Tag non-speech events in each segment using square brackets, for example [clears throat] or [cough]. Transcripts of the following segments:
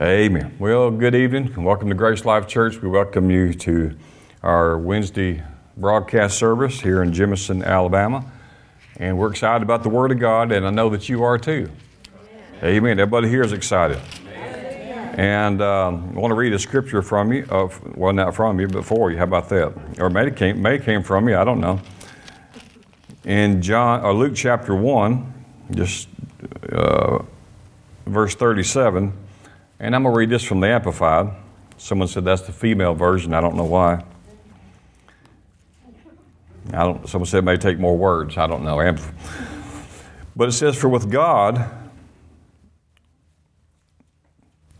Amen. Well, good evening and welcome to Grace Life Church. We welcome you to our Wednesday broadcast service here in Jemison, Alabama. And we're excited about the Word of God, and I know that you are too. Amen. Amen. Everybody here is excited. Amen. And um, I want to read a scripture from you. Uh, well, not from you, but for you. How about that? Or may came, may came from you. I don't know. In John or Luke chapter one, just uh, verse thirty-seven. And I'm going to read this from the Amplified. Someone said that's the female version. I don't know why. I don't, someone said it may take more words. I don't know. But it says, For with God,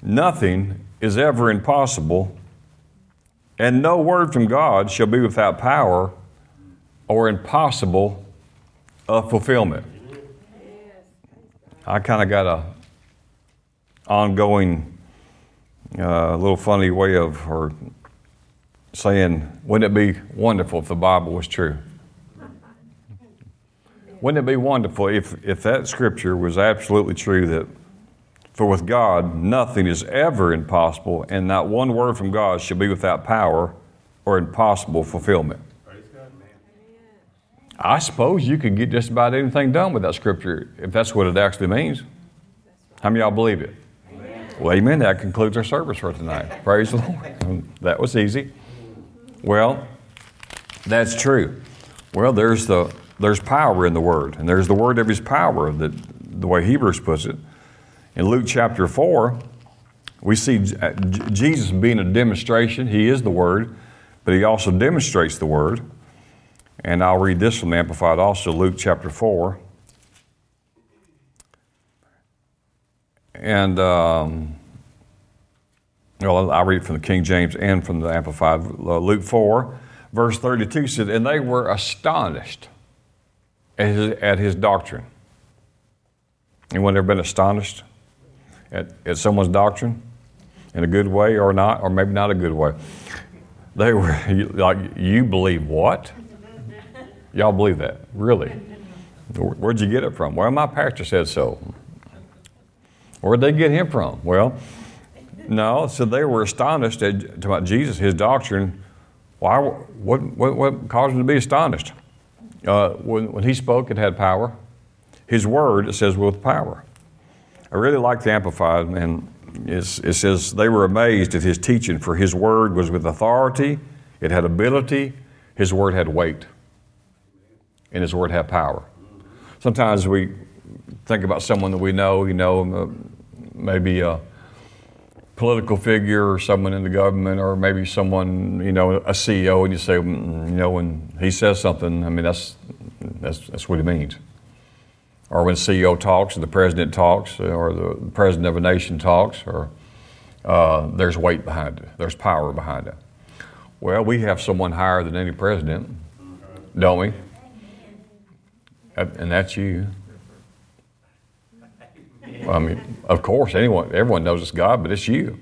nothing is ever impossible, and no word from God shall be without power or impossible of fulfillment. I kind of got a ongoing uh, little funny way of her saying, wouldn't it be wonderful if the Bible was true? Wouldn't it be wonderful if, if that scripture was absolutely true that for with God nothing is ever impossible, and not one word from God shall be without power or impossible fulfillment? I suppose you could get just about anything done with that scripture if that's what it actually means. How many of y'all believe it? Well, amen. That concludes our service for tonight. Praise the Lord. That was easy. Well, that's true. Well, there's the there's power in the word, and there's the word of His power that the way Hebrews puts it. In Luke chapter four, we see uh, Jesus being a demonstration. He is the word, but He also demonstrates the word. And I'll read this from the Amplified also, Luke chapter four. And um, well, I read from the King James and from the Amplified. Uh, Luke 4, verse 32 said, And they were astonished at his, at his doctrine. Anyone ever been astonished at, at someone's doctrine in a good way or not, or maybe not a good way? They were [laughs] like, You believe what? Y'all believe that? Really? Where'd you get it from? Well, my pastor said so. Where'd they get him from? Well, no, so they were astonished at about Jesus, his doctrine. Why? What, what, what caused them to be astonished? Uh, when, when he spoke, it had power. His word, it says, with power. I really like the Amplified, and it says they were amazed at his teaching, for his word was with authority, it had ability, his word had weight, and his word had power. Sometimes we think about someone that we know, you know, uh, maybe a political figure or someone in the government or maybe someone, you know, a CEO, and you say, mm, you know, when he says something, I mean, that's, that's, that's what he means. Or when CEO talks, or the president talks, or the president of a nation talks, or uh, there's weight behind it, there's power behind it. Well, we have someone higher than any president, don't we? And that's you. I mean, of course, anyone, everyone knows it's God, but it's you.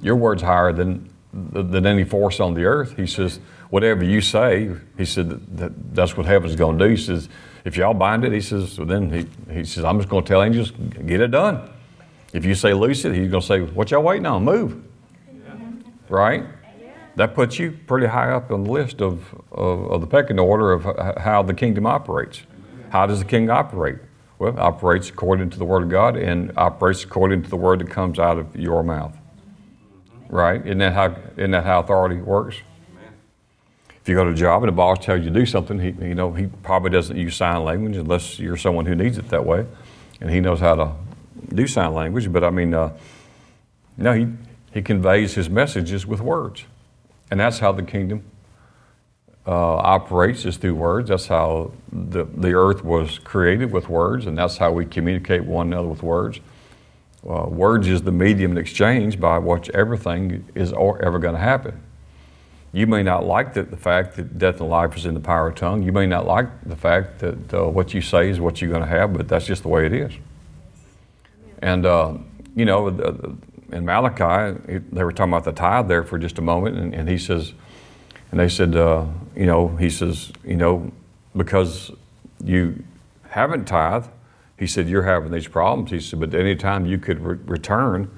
Your word's higher than than any force on the earth. He says, whatever you say, he said that, that that's what heaven's going to do. He says, if y'all bind it, he says, well, then he, he says, I'm just going to tell angels, get it done. If you say loose it, he's going to say, what y'all waiting on? Move. Yeah. Right? That puts you pretty high up on the list of, of, of the pecking order of how the kingdom operates. How does the king operate? Well, operates according to the Word of God and operates according to the Word that comes out of your mouth. Right? Isn't that how, isn't that how authority works? If you go to a job and the boss tells you to do something, he, you know, he probably doesn't use sign language unless you're someone who needs it that way. And he knows how to do sign language. But I mean, uh, no, he, he conveys his messages with words. And that's how the kingdom uh, operates is through words. That's how the, the earth was created with words, and that's how we communicate one another with words. Uh, words is the medium in exchange by which everything is ever going to happen. You may not like the, the, fact that death and life is in the power of tongue. You may not like the fact that uh, what you say is what you're going to have, but that's just the way it is. And, uh, you know, in Malachi, they were talking about the tithe there for just a moment, and, and he says, and they said, uh, you know, he says, you know, because you haven't tithed, he said, you're having these problems. He said, but anytime you could re- return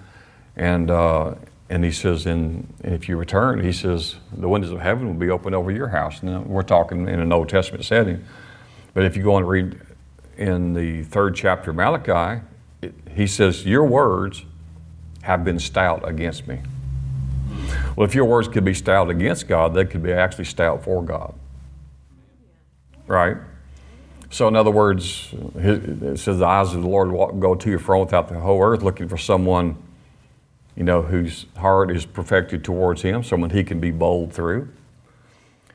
And, uh, and he says, and if you return, he says, the windows of heaven will be open over your house. Now, we're talking in an Old Testament setting. But if you go and read in the third chapter of Malachi, it, he says, Your words have been stout against me. Well, if your words could be stout against God, they could be actually stout for God. Right? So, in other words, it says the eyes of the Lord go to and fro without the whole earth, looking for someone, you know, whose heart is perfected towards Him, someone He can be bold through.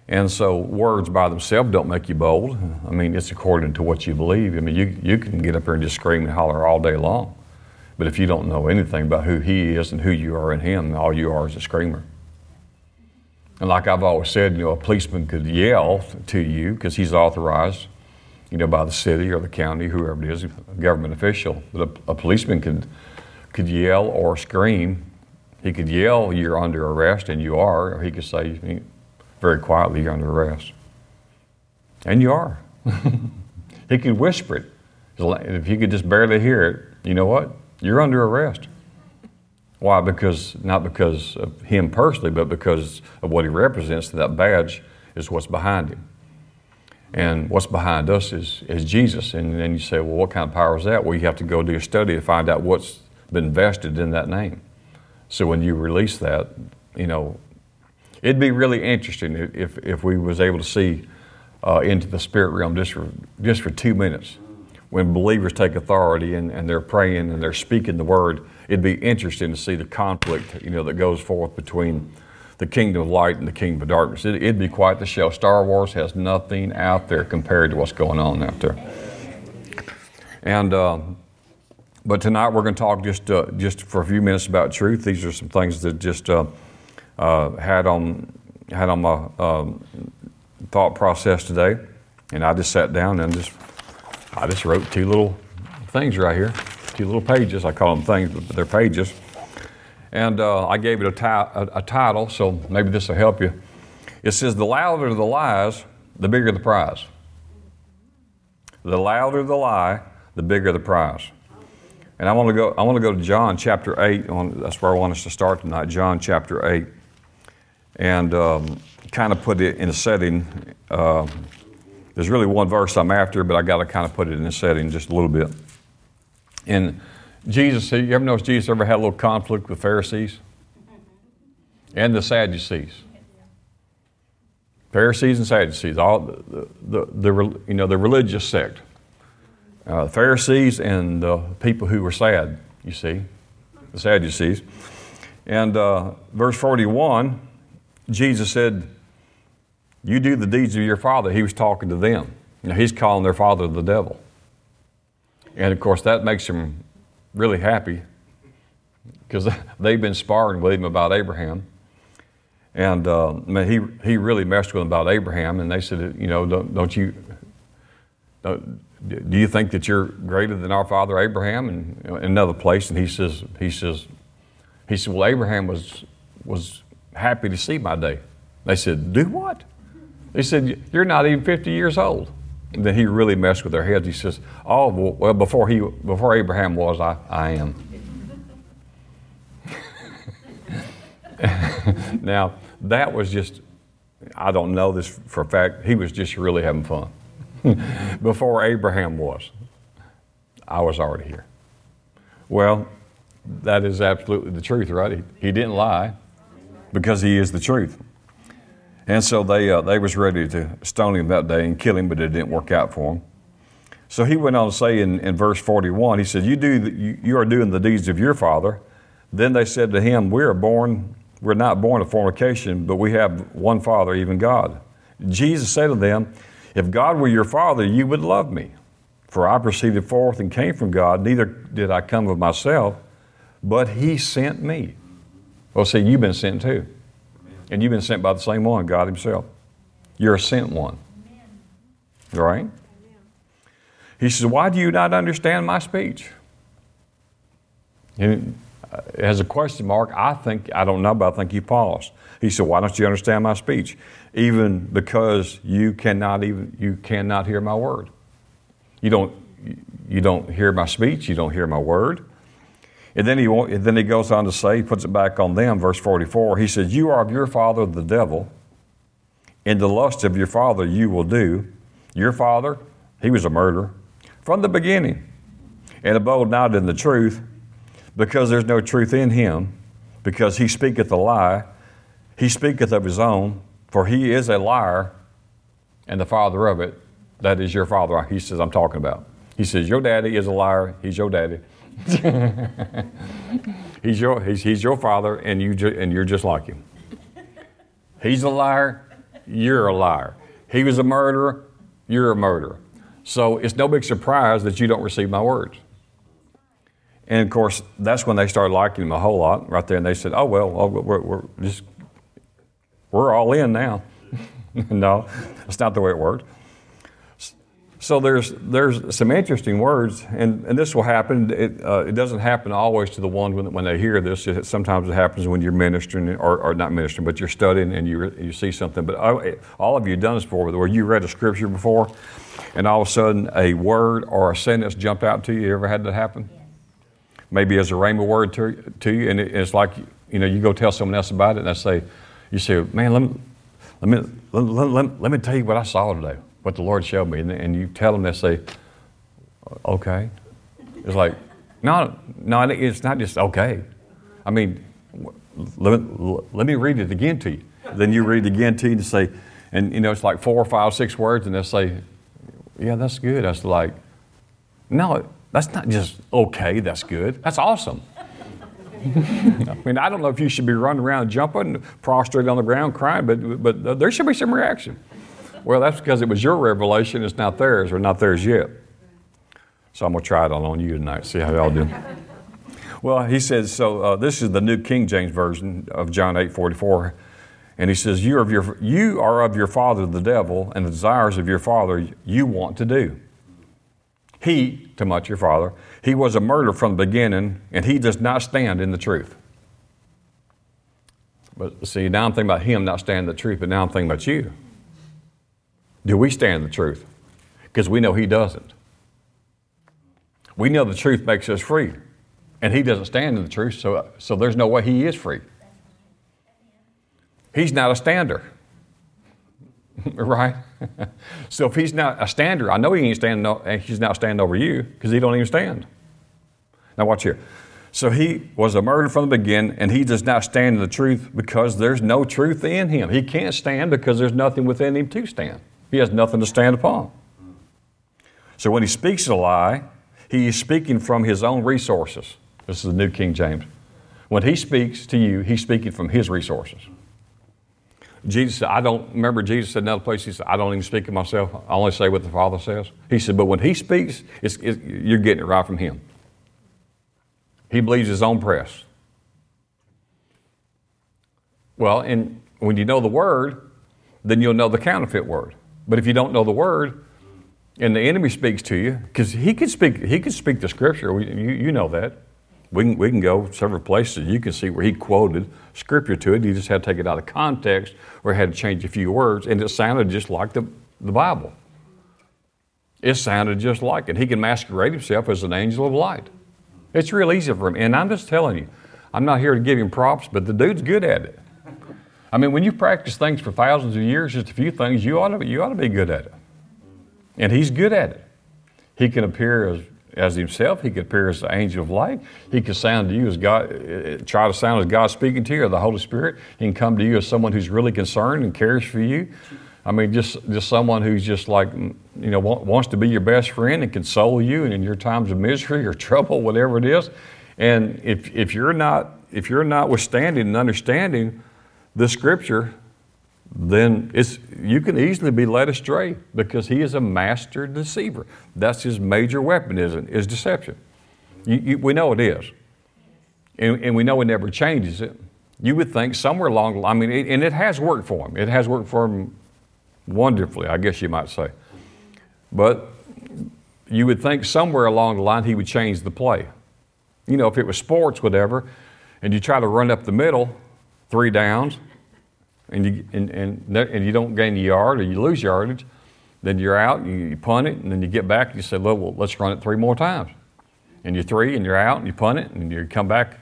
And so, words by themselves don't make you bold. I mean, it's according to what you believe. I mean, you, you can get up here and just scream and holler all day long. But if you don't know anything about who He is and who you are in Him, all you are is a screamer. And like I've always said, you know, a policeman could yell to you because he's authorized you know, by the city or the county, whoever it is, a government official. But a, a policeman could, could yell or scream. He could yell, You're under arrest, and you are, or he could say very quietly, You're under arrest. And you are. [laughs] he could whisper it. If you could just barely hear it, you know what? You're under arrest. Why? Because, not because of him personally, but because of what he represents, that badge is what's behind him. And what's behind us is, is Jesus. And then you say, well, what kind of power is that? Well, you have to go do a study to find out what's been vested in that name. So when you release that, you know, it'd be really interesting if, if we was able to see uh, into the spirit realm just for, just for two minutes. When believers take authority and, and they're praying and they're speaking the word, it'd be interesting to see the conflict, you know, that goes forth between the kingdom of light and the kingdom of darkness. It, would be quite the show. Star Wars has nothing out there compared to what's going on out there. And uh, but tonight we're going to talk just uh, just for a few minutes about truth. These are some things that just uh, uh had on had on my um, thought process today, and I just sat down and just I just wrote two little things right here, two little pages. I call them things, but they're pages and uh, I gave it a, ti- a, a title, so maybe this will help you. It says, The louder the lies, the bigger the prize. The louder the lie, the bigger the prize. And I want to go, I want to, go to John chapter 8. On, That's where I want us to start tonight, John chapter 8. And um, kind of put it in a setting. Uh, there's really one verse I'm after, but I got to kind of put it in a setting just a little bit. In Jesus, you ever notice Jesus ever had a little conflict with Pharisees and the Sadducees? Pharisees and Sadducees, all the, the, the, you know, the religious sect. Uh, Pharisees and the people who were sad, you see, the Sadducees. And uh, verse 41, Jesus said, You do the deeds of your father. He was talking to them. Know, he's calling their father the devil. And of course, that makes him really happy because [laughs] they've been sparring with him about Abraham. And uh, he, he really messed with them about Abraham. And they said, you know, don't, don't you, don't, do you think that you're greater than our father Abraham? And you know, another place, and he says, he says, he said, well, Abraham was, was happy to see my day. They said, do what? They said, you're not even 50 years old. And then he really messed with their heads. He says, "Oh, well, before he, before Abraham was, I, I am." [laughs] now that was just, I don't know this for a fact. He was just really having fun. [laughs] before Abraham was, I was already here. Well, that is absolutely the truth, right? He, he didn't lie because he is the truth. And so they, uh, they was ready to stone him that day and kill him, but it didn't work out for him. So he went on to say in, in verse 41, he said, you, do the, you, you are doing the deeds of your father. Then they said to him, We are born, we're not born of fornication, but we have one father, even God. Jesus said to them, If God were your father, you would love me. For I proceeded forth and came from God, neither did I come of myself, but he sent me. Well, see, you've been sent too. And you've been sent by the same one, God Himself. You're a sent one. All right? He says, Why do you not understand my speech? And as a question mark, I think, I don't know, but I think he paused. He said, Why don't you understand my speech? Even because you cannot even you cannot hear my word. You don't you don't hear my speech, you don't hear my word. And then he, then he goes on to say, he puts it back on them, verse 44. He says, You are of your father, the devil. In the lust of your father, you will do. Your father, he was a murderer from the beginning, and abode not in the truth, because there's no truth in him, because he speaketh a lie. He speaketh of his own, for he is a liar and the father of it. That is your father, he says, I'm talking about. He says, Your daddy is a liar. He's your daddy. [laughs] he's, your, he's, he's your father, and, you ju- and you're just like him. He's a liar. You're a liar. He was a murderer. You're a murderer. So it's no big surprise that you don't receive my words. And of course, that's when they started liking him a whole lot right there. And they said, "Oh well, oh, we're, we're just we're all in now." [laughs] no, that's not the way it worked. So there's there's some interesting words, and, and this will happen. It, uh, it doesn't happen always to the one when, when they hear this. It, sometimes it happens when you're ministering, or, or not ministering, but you're studying and you you see something. But I, all of you have done this before, where you read a scripture before, and all of a sudden a word or a sentence jumped out to you. You ever had that happen? Maybe as a rhema word to, to you, and it, it's like you know you go tell someone else about it, and I say, you say, man, let me let me let, let, let me tell you what I saw today what the Lord showed me. And, and you tell them, they say, okay. It's like, no, no, it's not just okay. I mean, let, let me read it again to you. Then you read it again to you and say, and you know, it's like four or five, six words, and they'll say, yeah, that's good. That's like, no, that's not just okay, that's good. That's awesome. [laughs] I mean, I don't know if you should be running around jumping, prostrate on the ground, crying, but, but there should be some reaction. Well, that's because it was your revelation, it's not theirs, or not theirs yet. So I'm going to try it on you tonight, see how y'all do. well, he says, so uh, this is the New King James Version of John 8 44. And he says, you are, of your, you are of your father, the devil, and the desires of your father you want to do. He, to much your father, he was a murderer from the beginning, and he does not stand in the truth. But see, now I'm thinking about him not standing in the truth, but now I'm thinking about you. Do we stand the truth? Because we know He doesn't. We know the truth makes us free, and He doesn't stand in the truth, so, so there's no way He is free. He's not a stander. [laughs] right? so if he's not a stander, I know he ain't standing. He's not standing over you because he don't even stand. Now watch here. So he was a murderer from the beginning, and he does not stand in the truth because there's no truth in him. He can't stand because there's nothing within him to stand. He has nothing to stand upon. So when he speaks a lie, he is speaking from his own resources. This is the New King James. When he speaks to you, he's speaking from his resources. Jesus said, I don't remember Jesus said another place, he said, I don't even speak of myself. I only say what the Father says. He said, but when he speaks, it's, it's, you're getting it right from him. He believes his own press. Well, and when you know the word, then you'll know the counterfeit word. But if you don't know the word, and the enemy speaks to you, because he could speak, he could speak the scripture. We, you, you know that. We can, we can go several places. You can see where he quoted scripture to it. He just had to take it out of context or had to change a few words, and it sounded just like the, the Bible. It sounded just like it. He can masquerade himself as an angel of light. It's real easy for him. And I'm just telling you, I'm not here to give him props, but the dude's good at it. I mean, when you practice things for thousands of years, just a few things, you ought to, you ought to be good at it. And he's good at it. He can appear as, as himself. He can appear as the angel of light. He can sound to you as God, uh, try to sound as God speaking to you or the Holy Spirit. He can come to you as someone who's really concerned and cares for you. I mean, just, just someone who's just like, you know, wants to be your best friend and console you and in your times of misery or [laughs] trouble, whatever it is. And if, if you're not, if you're not withstanding and understanding the scripture, then it's, you can easily be led astray because he is a master deceiver. That's his major weapon, isn't is deception. You, you, we know it is. And, and, we know he never changes it. You would think somewhere along the line, I mean, it, and it has worked for him. It has worked for him wonderfully, I guess you might say. But you would think somewhere along the line he would change the play. You know, if it was sports, whatever, and you try to run up the middle, three downs, and you, and, and, and you don't gain a yard or you lose yardage, then you're out, you, you punt it, and then you get back and you say, well, well, let's run it three more times. and you're three and you're out and you punt it and you come back.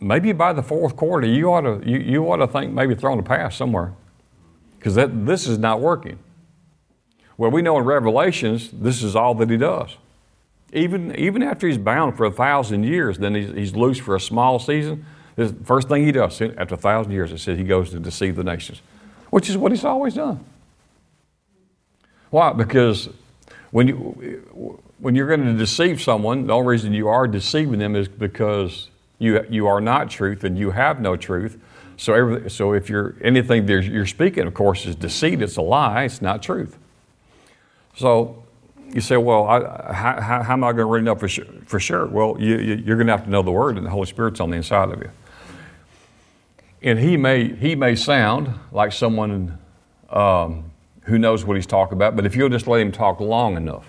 Maybe by the fourth quarter, you ought to, you, you ought to think maybe throwing a pass somewhere because this is not working. Well, we know in Revelations, this is all that he does. Even, even after he's bound for a thousand years, then he's, he's loose for a small season. The first thing he does after a thousand years, it says he goes to deceive the nations, which is what he's always done. Why? Because when, you, when you're going to deceive someone, the only reason you are deceiving them is because you, you are not truth and you have no truth. So, every, so if you're anything you're speaking, of course, is deceit, it's a lie, it's not truth. So you say, well, I, how, how, am I going to really know for sure? For sure? Well, you, you're going to have to know the Word, and the Holy Spirit's on the inside of you. And he may, he may sound like someone um, who knows what he's talking about, but if you'll just let him talk long enough,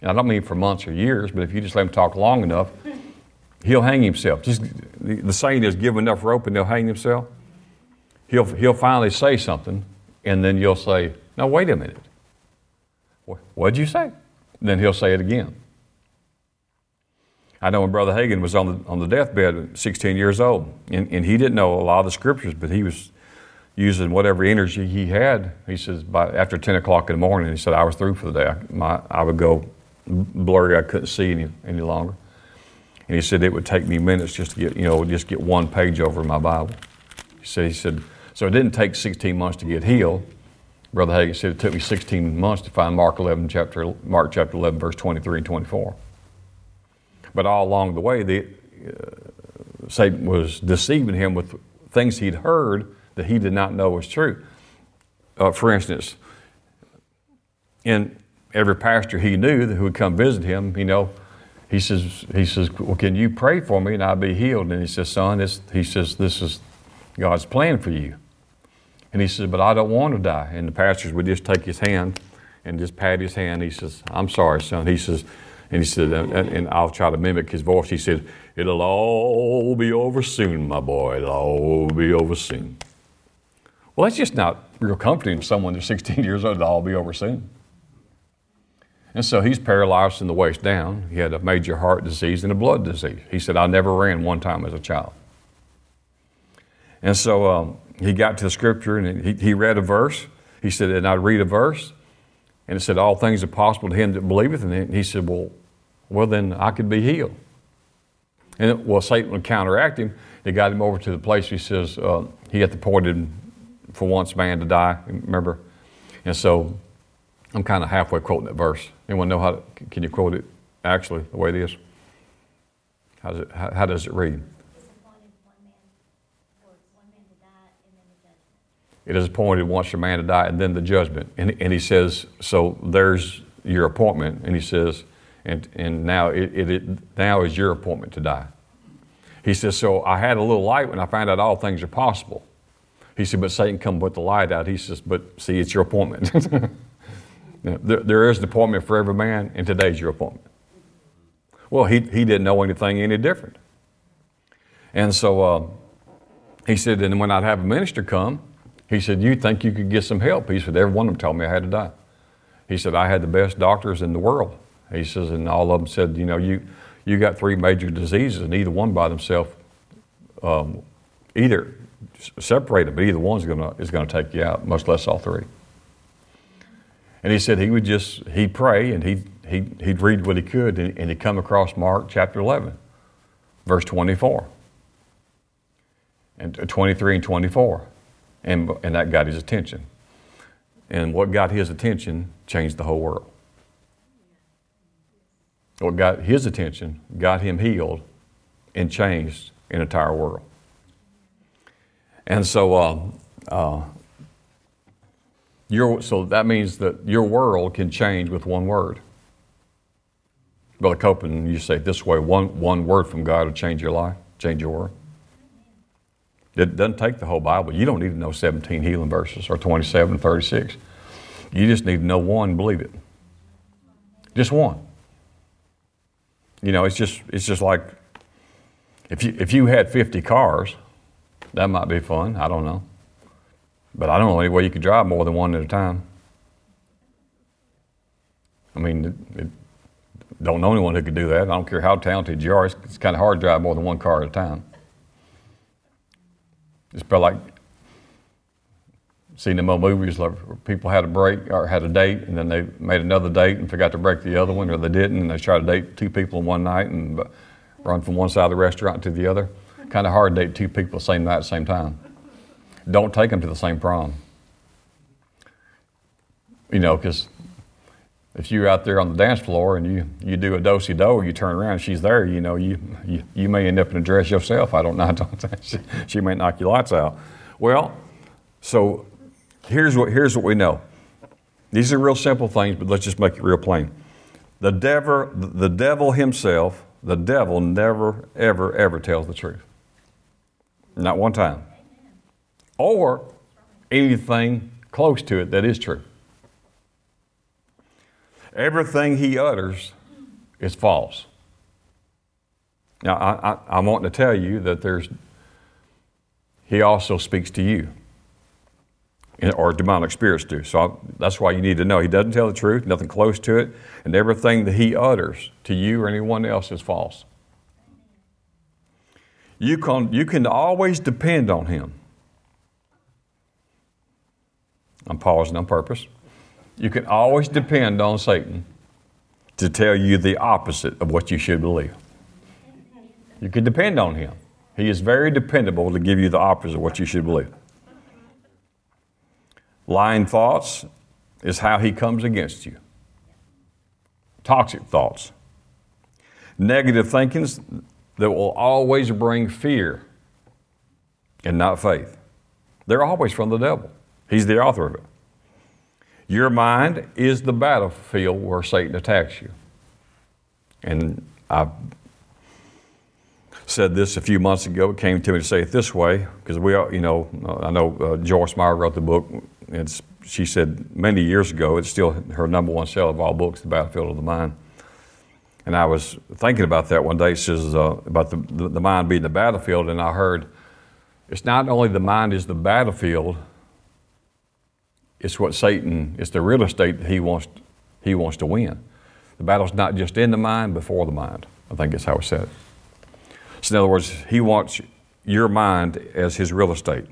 and I don't mean for months or years, but if you just let him talk long enough, he'll hang himself. Just the saying is, give enough rope and they'll hang himself. He'll, he'll finally say something, and then you'll say, now wait a minute. What'd you say? then he'll say it again. I know when Brother Hagin was on the, on the deathbed at 16 years old, and, and he didn't know a lot of the scriptures, but he was using whatever energy he had. He says, by, after 10 o'clock in the morning, he said, I was through for the day. I, my, I would go blurry, I couldn't see any, any longer. And he said it would take me minutes just to get, you know, just get one page over my Bible. He said, he said, so it didn't take 16 months to get healed. Brother Hagin said it took me 16 months to find Mark 11, chapter, Mark chapter 11, verse 23 and 24. But all along the way, the, uh, Satan was deceiving him with things he'd heard that he did not know was true. Uh, for instance, in every pastor he knew who would come visit him, you know, he says, he says, well, can you pray for me and I'll be healed? And he says, son, he says, this is God's plan for you. And he says, But I don't want to die. And the pastors would just take his hand and just pat his hand. He says, I'm sorry, son. He says, and he said, and, I'll try to mimic his voice. He said, It'll all be over soon, my boy. It'll all be over soon. Well, that's just not real comforting to someone that's 16 years old. It'll all be over soon. And so he's paralyzed from the waist down. He had a major heart disease and a blood disease. He said, I never ran one time as a child. And so um, he got to the scripture and he, he read a verse. He said, and I'd read a verse, and it said, All things are possible to him that believeth. And he said, Well, well then I could be healed. And it, well, Satan would counteract him. It got him over to the place he says uh, he had appointed for once man to die. Remember? And so I'm kind of halfway quoting that verse. Anyone know how? To, can you quote it actually the way it is? How does it, how, how does it read? It is appointed once a man to die and then the judgment. And, and he says, so there's your appointment. And he says, and, and now it, it, it, now is your appointment to die. He says, so I had a little light when I found out all things are possible. He said, but Satan come put the light out. He says, but see, it's your appointment. [laughs] there, there is an appointment for every man, and today's your appointment. Well, he, he didn't know anything any different. And so uh, he said, and when I'd have a minister come, he said, You think you could get some help? He said, Every one of them told me I had to die. He said, I had the best doctors in the world. He says, and all of them said, You know, you, you got three major diseases, and either one by themselves, um, either separate them, but either one's gonna, is going to take you out, much less all three. And he said he would just, he'd pray and he'd, he'd, he'd read what he could, and, and he'd come across Mark chapter 11, verse 24, and 23 and 24 and, and that got his attention. And what got his attention changed the whole world. What got his attention got him healed and changed an entire world. And so, uh, uh, your, so that means that your world can change with one word. Brother Copeland, you say this way one, one word from God will change your life, change your world. It doesn't take the whole Bible. You don't need to know 17 healing verses or 27, 36. You just need to know one and believe it. Just one. You know, it's just it's just like if you if you had 50 cars, that might be fun. I don't know. But I don't know any way you could drive more than one at a time. I mean, it, it, don't know anyone who could do that. I don't care how talented you are. It's, it's kind of hard to drive more than one car at a time. It's probably like seeing them old movies where people had a break or had a date and then they made another date and forgot to break the other one or they didn't and they tried to date two people in one night and run from one side of the restaurant to the other. Kind of hard to date two people the same night at the same time. Don't take them to the same prom. You know, because if you're out there on the dance floor and you, you do a do-si do, you turn around, she's there, you know, you, you, you may end up in a dress yourself. I don't know. [laughs] she, she may knock your lights out. Well, so here's what, here's what we know. These are real simple things, but let's just make it real plain. The devil, the devil himself, the devil never, ever, ever tells the truth. Not one time. Or anything close to it that is true. Everything he utters is false. Now, I, I, I want to tell you that there's, he also speaks to you, or demonic spirits do. So I, that's why you need to know he doesn't tell the truth, nothing close to it, and everything that he utters to you or anyone else is false. You can, you can always depend on him. I'm pausing on purpose. You can always depend on Satan to tell you the opposite of what you should believe. You can depend on him. He is very dependable to give you the opposite of what you should believe. Lying thoughts is how he comes against you. Toxic thoughts. Negative thinkings that will always bring fear and not faith. They're always from the devil. He's the author of it. Your mind is the battlefield where Satan attacks you. And I said this a few months ago. It came to me to say it this way because we, all, you know, I know uh, Joyce Meyer wrote the book. It's, she said many years ago, it's still her number one seller of all books, The Battlefield of the Mind. And I was thinking about that one day. It says uh, about the, the, the mind being the battlefield, and I heard it's not only the mind is the battlefield, it's what Satan, it's the real estate that he wants, he wants to win. The battle's not just in the mind, before the mind. I think that's how it said. It. So, in other words, he wants your mind as his real estate.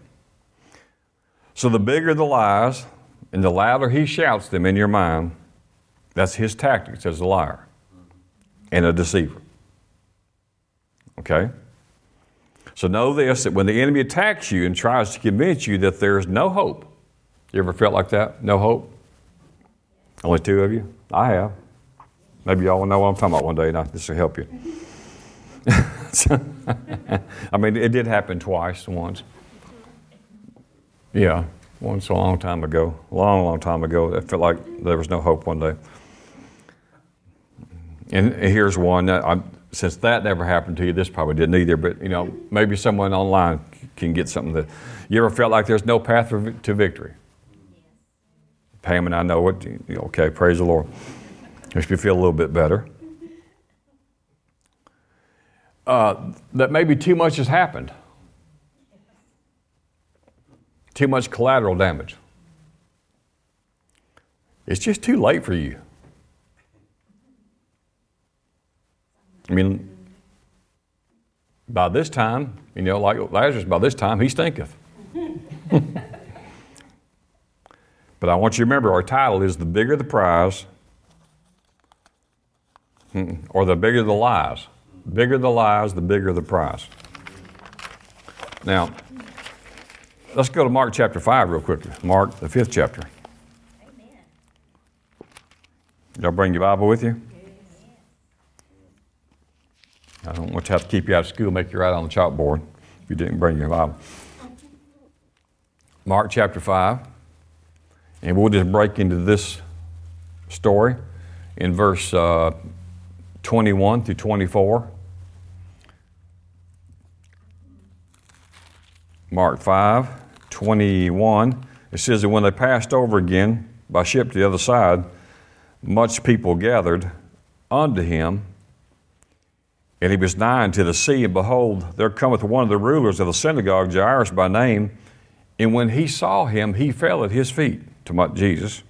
So, the bigger the lies and the louder he shouts them in your mind, that's his tactics as a liar and a deceiver. Okay? So, know this that when the enemy attacks you and tries to convince you that there is no hope, you ever felt like that? No hope? Only two of you? I have. Maybe y'all will know what I'm talking about one day, and this will help you. [laughs] I mean, it did happen twice, once. Yeah, once a long time ago, a long, long time ago. It felt like there was no hope one day. And here's one. I, since that never happened to you, this probably didn't either. But you know, maybe someone online can get something that you ever felt like there's no path to victory. Pam and I know it. Okay, praise the Lord. Makes me feel a little bit better. Uh, that maybe too much has happened. Too much collateral damage. It's just too late for you. I mean, by this time, you know, like Lazarus, by this time he stinketh. [laughs] But I want you to remember our title is The Bigger the Prize, or The Bigger the Lies. Bigger the lies, the bigger the prize. Now, let's go to Mark chapter 5 real quickly. Mark, the fifth chapter. Amen. Y'all bring your Bible with you? I don't want to have to keep you out of school, make you write on the chalkboard if you didn't bring your Bible. Mark chapter 5. And we'll just break into this story in verse uh, 21 through 24. Mark 5, 21. It says that when they passed over again by ship to the other side, much people gathered unto him. And he was nigh unto the sea, and behold, there cometh one of the rulers of the synagogue, Jairus by name. And when he saw him, he fell at his feet to my, Jesus,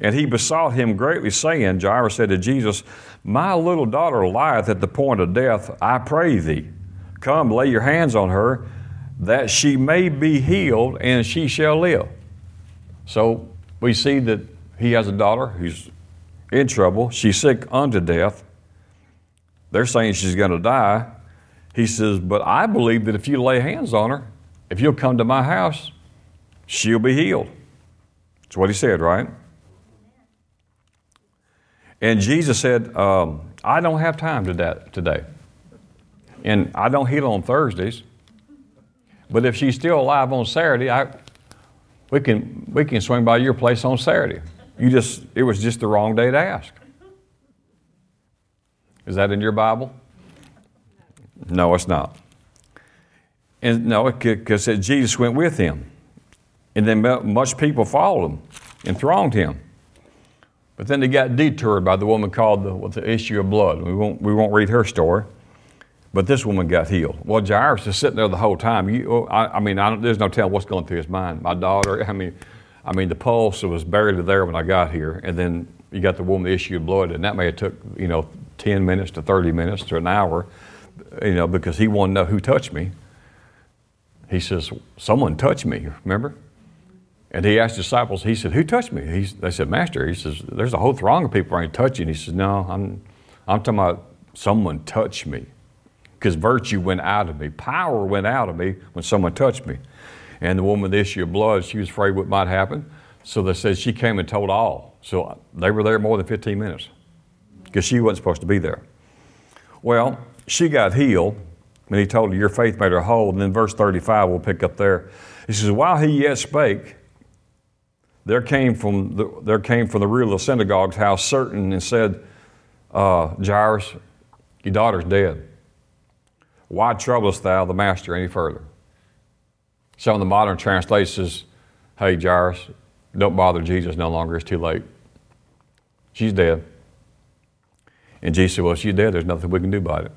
And he besought him greatly, saying, Jairus said to Jesus, My little daughter lieth at the point of death. I pray thee, come lay your hands on her, that she may be healed, and she shall live. So we see that he has a daughter who's in trouble. She's sick unto death. They're saying she's going to die. He says, But I believe that if you lay hands on her, if you'll come to my house, she'll be healed. That's what he said, right? And Jesus said, um, I don't have time to that today. And I don't heal on Thursdays. But if she's still alive on Saturday, I, we, can, we can swing by your place on Saturday. You just, it was just the wrong day to ask. Is that in your Bible? No, it's not. And no, because Jesus went with him. And then much people followed him and thronged him. But then they got detoured by the woman called the, with the issue of blood. We won't, we won't read her story. But this woman got healed. Well, Jairus is sitting there the whole time. You, oh, I, I mean, I there's no telling what's going through his mind. My daughter, I mean, I mean, the pulse was barely there when I got here. And then you got the woman, the issue of blood, and that may have took, you know, 10 minutes to 30 minutes to an hour, you know, because he wanted to know who touched me. He says, someone touched me, remember? And he asked disciples, he said, Who touched me? He, they said, Master, he says, There's a whole throng of people around touching. He says, No, I'm, I'm talking about someone touched me. Because virtue went out of me, power went out of me when someone touched me. And the woman with the issue of blood, she was afraid what might happen. So they said she came and told all. So they were there more than 15 minutes because she wasn't supposed to be there. Well, she got healed, and he told her, Your faith made her whole. And then verse 35, we'll pick up there. He says, While he yet spake, there came from the, there came from the ruler of the synagogue's house certain and said, uh, Jairus, your daughter's dead. Why troublest thou the master any further? Some of the modern translations, hey, Jairus, don't bother Jesus no longer, it's too late. She's dead. And Jesus said, Well, she's dead, there's nothing we can do about it.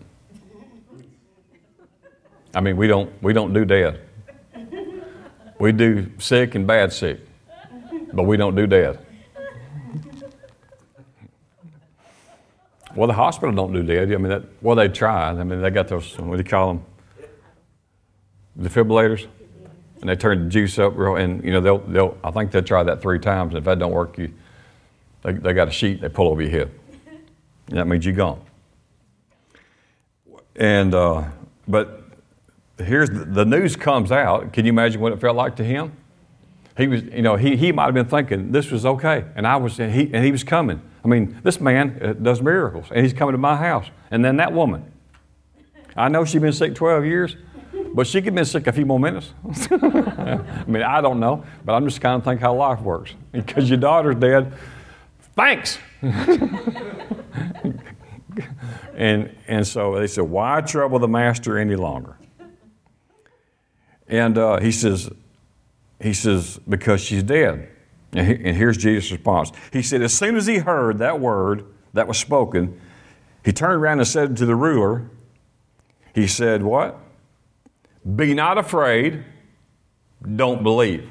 I mean, we don't, we don't do dead. We do sick and bad sick but we don't do dead. Well, the hospital don't do dead. I mean, that, well, they try. I mean, they got those, what do you call them? Defibrillators. And they turn the juice up real, and, you know, they'll, they'll, I think they'll try that three times. And if that don't work, you, they, they got a sheet they pull over your head. And that means you're gone. And, uh, but here's the, the news comes out. Can you imagine what it felt like to him? He was, you know, he, he might have been thinking this was okay, and I was, and he, and he was coming. I mean, this man uh, does miracles, and he's coming to my house. And then that woman, I know she's been sick 12 years, but she could have been sick a few more minutes. [laughs] I mean, I don't know, but I'm just kind of thinking how life works. Because your daughter's dead, thanks. [laughs] and, and so they said, Why trouble the master any longer? And uh, he says, he says, Because she's dead. And here's Jesus' response. He said, As soon as he heard that word that was spoken, he turned around and said to the ruler, He said, What? Be not afraid, don't believe.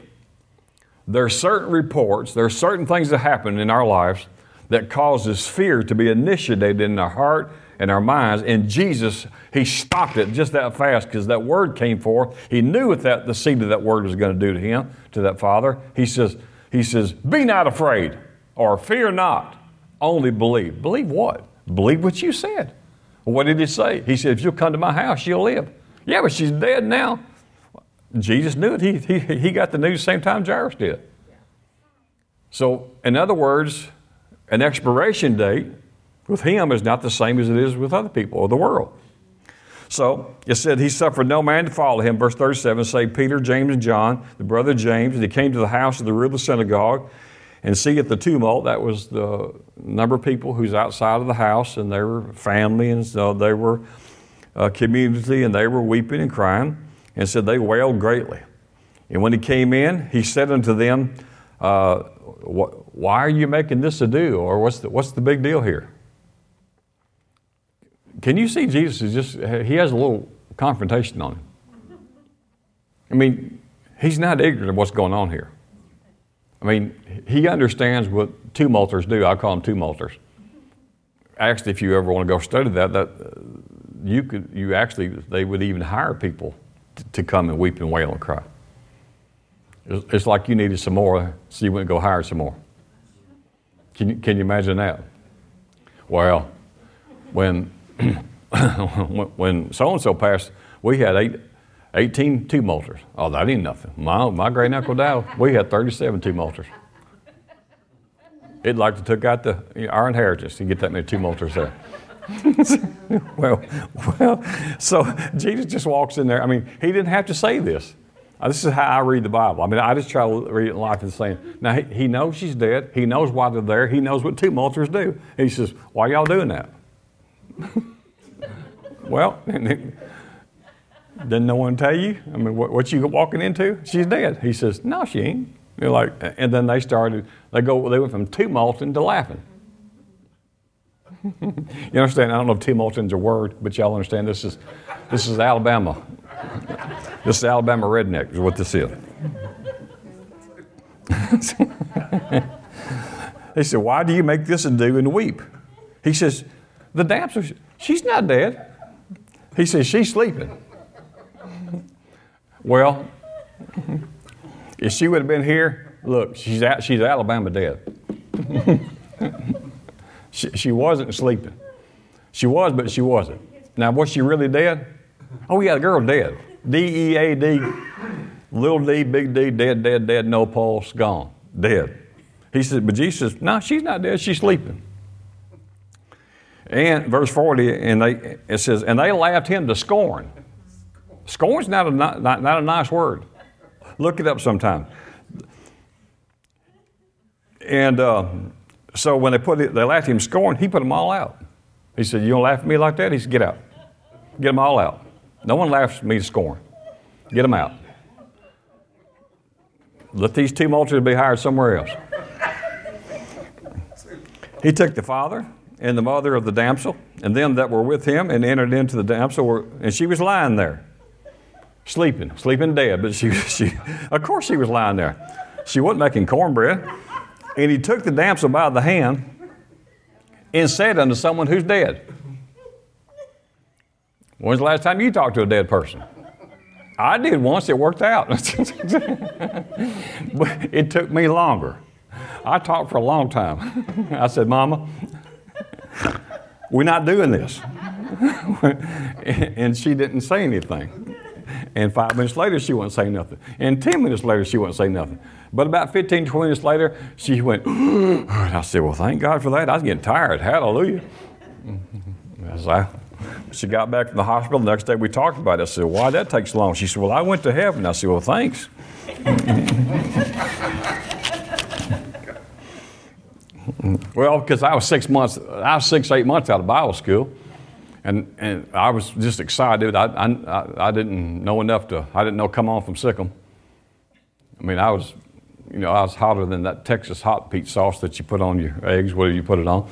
There are certain reports, there are certain things that happen in our lives that causes fear to be initiated in our heart in our minds. And Jesus, He stopped it just that fast because that word came forth. He knew what that the seed of that word was going to do to him, to that father. He says, He says, Be not afraid or fear not, only believe. Believe what? Believe what you said. What did he say? He said, If you'll come to my house, you'll live. Yeah, but she's dead now. Jesus knew it. He, he, he got the news same time Jairus did. So, in other words, an expiration date with him is not the same as it is with other people or the world. So it said he suffered no man to follow him. Verse 37 say Peter, James, and John, the brother James, and he came to the house of the ruler of the synagogue and see at the tumult, that was the number of people who's outside of the house, and they were family, and so they were a community, and they were weeping and crying, and said they wailed greatly. And when he came in, he said unto them, uh, Why are you making this ado? Or what's the, what's the big deal here? Can you see Jesus is just, he has a little confrontation on him. I mean, he's not ignorant of what's going on here. I mean, he understands what tumulters do. I call them tumulters. Actually, if you ever want to go study that, that uh, you could, you actually, they would even hire people to, to come and weep and wail and cry. It's, it's like you needed some more, so you wouldn't go hire some more. Can you, can you imagine that? Well, when when so and so passed, we had eight, 18 tumulters. Oh, that ain't nothing. My, my great uncle Dow, we had 37 tumulters. It'd like to took out the, our inheritance to get that many tumulters there. [laughs] well, well, so Jesus just walks in there. I mean, he didn't have to say this. Uh, this is how I read the Bible. I mean, I just try to read it in life and saying, now he, he knows she's dead. He knows why they're there. He knows what tumulters do. He says, why y'all doing that? [laughs] well, didn't no one tell you? I mean, what, what you walking into? She's dead. He says, no, she ain't. You're like, and then they started. They go. They went from tumulting to laughing. [laughs] you understand? I don't know if tumulting's a word, but y'all understand this is this is Alabama. [laughs] This is Alabama redneck is what this is. they said, Why do you make this a do and weep? He says, The damsel, she's not dead. He says, She's sleeping. well, if she would have been here, look, she's, out, she's Alabama dead. [laughs] she, she wasn't sleeping. She was, but she wasn't. Now, was she really dead? Oh, yeah, the girl dead. D E A D, little d, big D, dead, dead, dead, no pulse, gone, dead. He said, but Jesus no, she's not dead, she's sleeping. And verse 40, and they, it says, and they laughed him to scorn. Scorn's not a, not, not a nice word. Look it up sometime. And uh, so when they put it, they laughed him scorn, he put them all out. He said, You don't laugh at me like that? He said, Get out. Get them all out. No one laughs at me to scorn. Get them out. Let these two multitudes be hired somewhere else. He took the father and the mother of the damsel and them that were with him and entered into the damsel, and she was lying there sleeping, sleeping dead. But she, [laughs] she, of course, she was lying there. She wasn't making cornbread. And he took the damsel by the hand and said unto someone who's dead. When's the last time you talked to a dead person? I did once, it worked out. [laughs] but it took me longer. I talked for a long time. [laughs] I said, Mama, we're not doing this. and she didn't say anything. And five minutes later, she wouldn't say nothing. And 10 minutes later, she wouldn't say nothing. But about 15, 20 minutes later, she went, [gasps] and I said, Well, thank God for that. I was getting tired. Hallelujah. As I, she got back from the hospital, the next day we talked about it. I said, Why that takes long? She said, Well, I went to heaven. I said, Well, thanks. [laughs] well, because I was six months, I was six, eight months out of Bible school. And, and I was just excited. I, I, I didn't know enough to, I didn't know come on from Sikkim. I mean, I was, you know, I was hotter than that Texas hot peach sauce that you put on your eggs, whatever you put it on.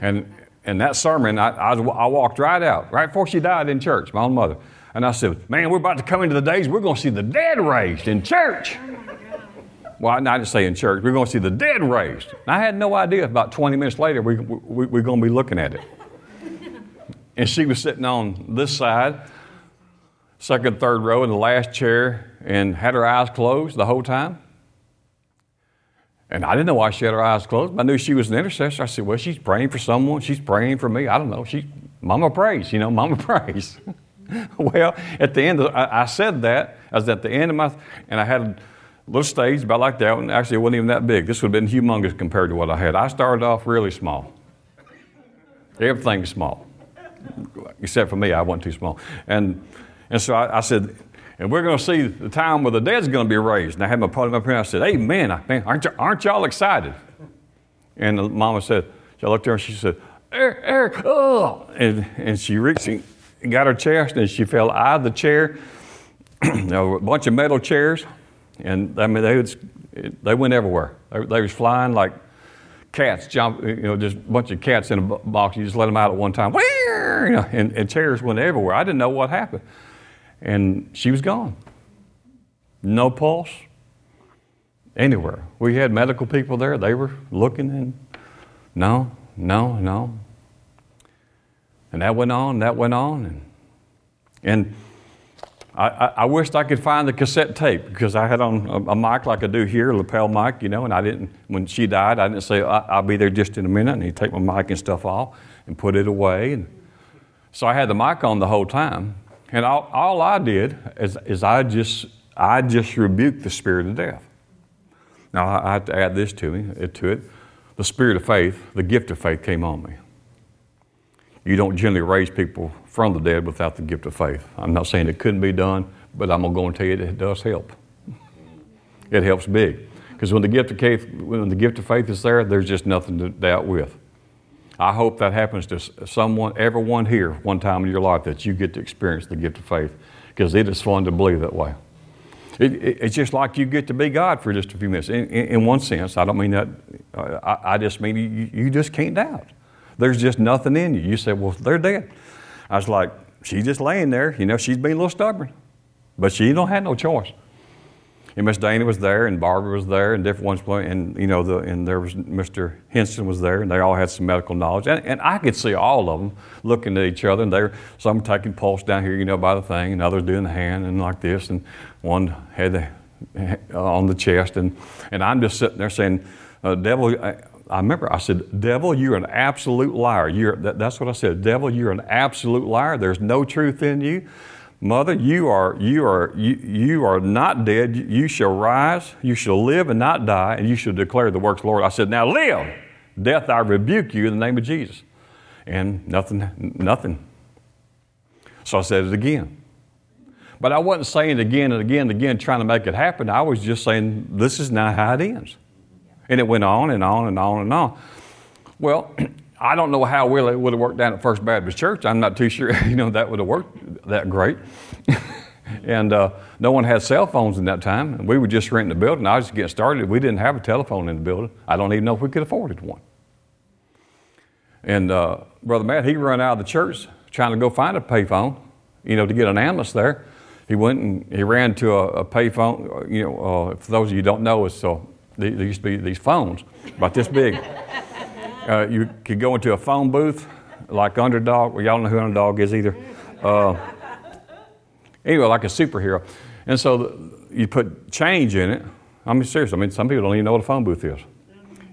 And, and that sermon, I, I, I walked right out, right before she died in church, my own mother. And I said, man, we're about to come into the days we're going to see the dead raised in church. Well, I didn't say in church. We're going to see the dead raised. And I had no idea. About 20 minutes later, we, we, we're going to be looking at it. And she was sitting on this side, second, third row in the last chair, and had her eyes closed the whole time. And I didn't know why she had her eyes closed. I knew she was an intercessor. I said, Well, she's praying for someone. She's praying for me. I don't know. She, Mama prays, you know, Mama [laughs] prays. well, at the end, of, I, I, said that. I was at the end of my, and I had little stage about like that one. Actually, it wasn't even that big. This would have been humongous compared to what I had. I started off really small. Everything's small except for me, I wasn't too small. And, and so I, I said, and we're going to see the time where the dead's going to be raised. And I had my up here, and I said. I, man, aren't, y- aren't y'all excited? And the mama said, she looked at her and she said, Eric, Eric, oh. And, and she reached and got her chest, and she fell out of the chair. [clears throat] there were a bunch of metal chairs, and I mean, they, would, they went everywhere. They, they was flying like cats jump, you know, just a bunch of cats in a box. You just let them out at one time, you know, and, and chairs went everywhere. I didn't know what happened. And she was gone. No pulse. anywhere. We had medical people there. They were looking and no, no, no. And that went on, that went on. And, and I, I, I wished I could find the cassette tape because I had on a, a, mic like I do here, a lapel mic, you know, and I didn't, when she died, I didn't say, I, will be there just in a minute. And he'd take my mic and stuff off and put it away. And so I had the mic on the whole time. And all, all I did is, is I just I just rebuked the spirit of death. Now I have to add this to me to it. The spirit of faith, the gift of faith came on me. You don't generally raise people from the dead without the gift of faith. I'm not saying it couldn't be done, but I'm going to tell you that it does help. [laughs] It helps big. Because when the gift of faith, when the gift of faith is there, there's just nothing to doubt with. I hope that happens to someone, everyone here, one time in your life, that you get to experience the gift of faith, because it is fun to believe that way. It, it, it's just like you get to be God for just a few minutes. In, in, in one sense, I don't mean that. I, I, just mean you, you just can't doubt. There's just nothing in you. You say, "Well, they're dead." I was like, "She's just laying there. You know, she's being a little stubborn, but she don't have no choice." And Miss Dana was there, and Barbara was there, and different ones. Playing and you know, the, and there was Mr. Henson was there, and they all had some medical knowledge. And, and I could see all of them looking at each other, and they were some taking pulse down here, you know, by the thing, and others doing the hand and like this, and one had the on the chest, and and I'm just sitting there saying, uh, "Devil." I remember I said, Devil, you're an absolute liar. You're, that, that's what I said. Devil, you're an absolute liar. There's no truth in you. Mother, you are, you, are, you, you are not dead. You shall rise, you shall live and not die, and you shall declare the works of the Lord. I said, Now live. Death, I rebuke you in the name of Jesus. And nothing, nothing. So I said it again. But I wasn't saying it again and again and again trying to make it happen. I was just saying, This is not how it ends. And it went on and on and on and on. Well, [clears throat] I don't know how well it would have worked down at First Baptist Church. I'm not too sure, [laughs] you know, that would have worked that great. [laughs] and uh, no one had cell phones in that time. We were just renting the building. I was just getting started. We didn't have a telephone in the building. I don't even know if we could afford one. And uh, Brother Matt, he ran out of the church trying to go find a payphone, you know, to get an ambulance there. He went and he ran to a, a payphone. You know, uh, for those of you who don't know, it's there used to be these phones about this big. Uh, you could go into a phone booth like Underdog. Well, y'all don't know who Underdog is either. Uh, anyway, like a superhero. And so the, you put change in it. I mean, seriously, I mean, some people don't even know what a phone booth is.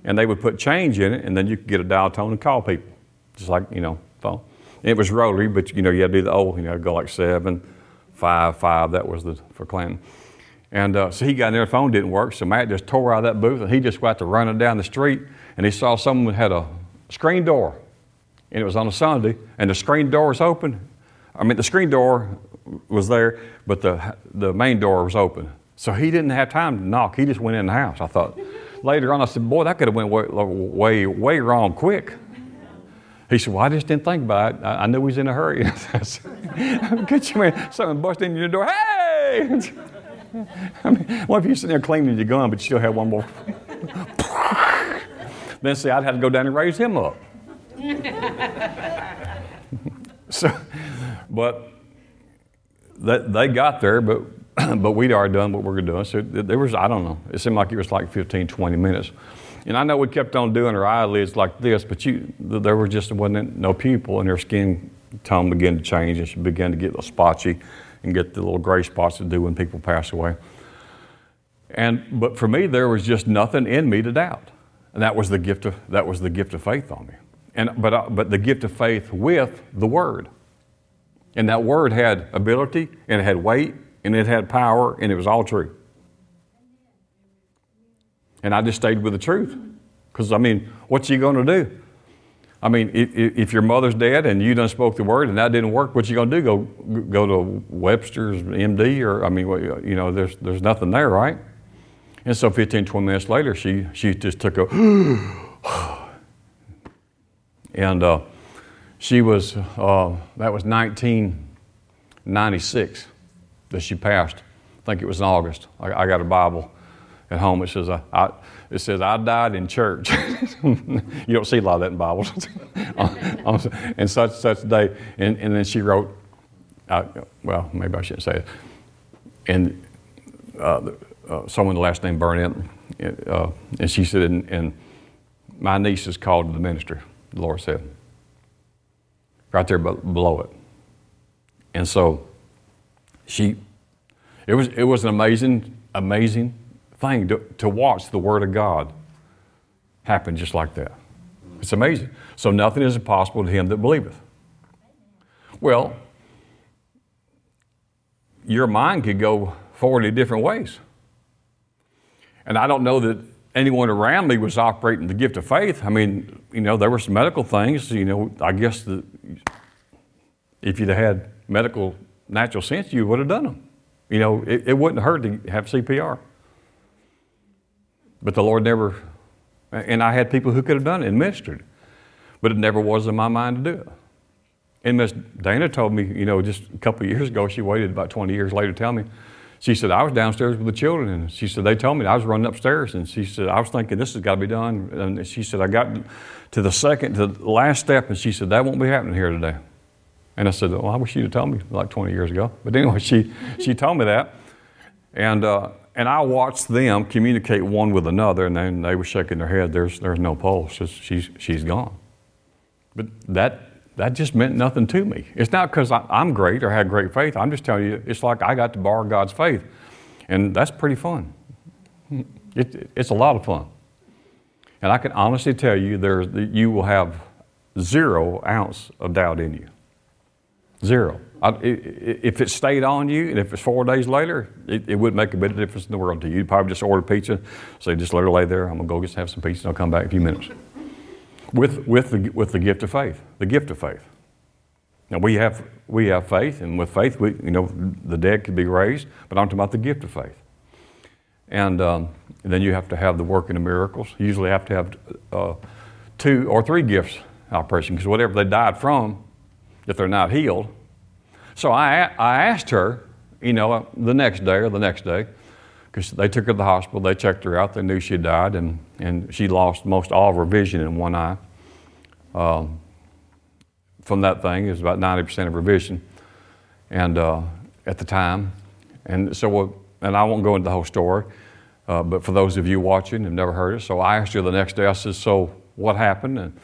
And they would put change in it, and then you could get a dial tone and call people, just like, you know, phone. And it was rotary, but, you know, you had to do the old, you know, go like seven, five, five. That was the for Clanton. And uh, so he got in there, the phone didn't work, so Matt just tore out of that booth, and he just got to running down the street and he saw someone had a screen door, and it was on a Sunday, and the screen door was open. I mean, the screen door was there, but the, the main door was open. So he didn't have time to knock. He just went in the house. I thought. Later on, I said, boy, that could have went way, way, way wrong quick. He said, well, I just didn't think about it. I, I knew he was in a hurry. [laughs] Get you man, someone bust in your door. Hey! [laughs] [laughs] I mean, what if you're sitting there cleaning your gun, but you still have one more? [laughs] Then see, I'd have to go down and raise him up. [laughs] so, but that, they got there, but [clears throat] but we'd already done what we were doing. So there was, I don't know, it seemed like it was like 15, 20 minutes. And I know we kept on doing our eyelids like this, but you, there was just wasn't no pupil, and her skin tone began to change, and she began to get a little spotchy and get the little gray spots to do when people pass away. And but for me, there was just nothing in me to doubt. And that was the gift of, that was the gift of faith on me. And, but, uh, but the gift of faith with the Word. And that Word had ability, and it had weight, and it had power, and it was all true. And I just stayed with the truth. Because, I mean, what's you going to do? I mean, if, your mother's dead and you done spoke the word and that didn't work, what you to do? Go go to Webster's MD or I mean, you know, there's there's nothing there, right? And so 15, 20 minutes later, she, she just took a, [gasps] and uh, she was, uh, that was 1996 that she passed. I think it was in August. I, I got a Bible at home. It says, I, I, it says, I died in church. [laughs] you don't see a lot of that in Bibles. [laughs] and such such day. And, and then she wrote, uh, well, maybe I shouldn't say it. And uh, uh, someone last name Burnett, uh, and she said, and, and my niece is called to the ministry, the Lord said, right there below it. And so she, it was, it was an amazing, amazing thing to, to watch the Word of God happen just like that. It's amazing. So nothing is impossible to him that believeth. Well, your mind could go 40 different ways. And I don't know that anyone around me was operating the gift of faith. I mean, you know, there were some medical things, you know, I guess the, if you'd had medical natural sense, you would have done them. You know, it, it wouldn't hurt to have CPR. But the Lord never, and I had people who could have done it, administered, but it never was in my mind to do it. And Miss Dana told me, you know, just a couple years ago, she waited about 20 years later to tell me, she said, I was downstairs with the children, and she said, they told me I was running upstairs, and she said, I was thinking this has got to be done. And she said, I got to the second, to the last step, and she said, that won't be happening here today. And I said, well, I wish you'd have told me like 20 years ago. But anyway, she, she told me that. And, uh, and I watched them communicate one with another, and then they were shaking their head. There's, there's no pulse. she's, she's gone. But that, that just meant nothing to me. It's not because I'm great or had great faith. I'm just telling you, it's like I got to borrow God's faith. And that's pretty fun. It, it's a lot of fun. And I can honestly tell you, there's, you will have zero ounce of doubt in you. Zero. I, if it stayed on you and if it's four days later, it, it wouldn't make a bit of difference in the world to you. You'd probably just order pizza, say, just let her lay there. I'm going to go get have some pizza and I'll come back in a few minutes. With, with, the, with the gift of faith, the gift of faith. Now we have, we have faith, and with faith, we, you know, the dead can be raised, but I'm talking about the gift of faith. And, um, then you have to have the working of miracles. You usually have to have uh, two or three gifts operation because whatever they died from, if they're not healed. So I, I asked her, you know, the next day or the next day, because they took her to the hospital, they checked her out, they knew she died, and, and she lost most all of her vision in one eye. Um, from that thing, it was about 90% of her vision, and uh, at the time. And so, and I won't go into the whole story, uh, but for those of you watching have never heard it, so I asked her the next day, I said, So what happened? And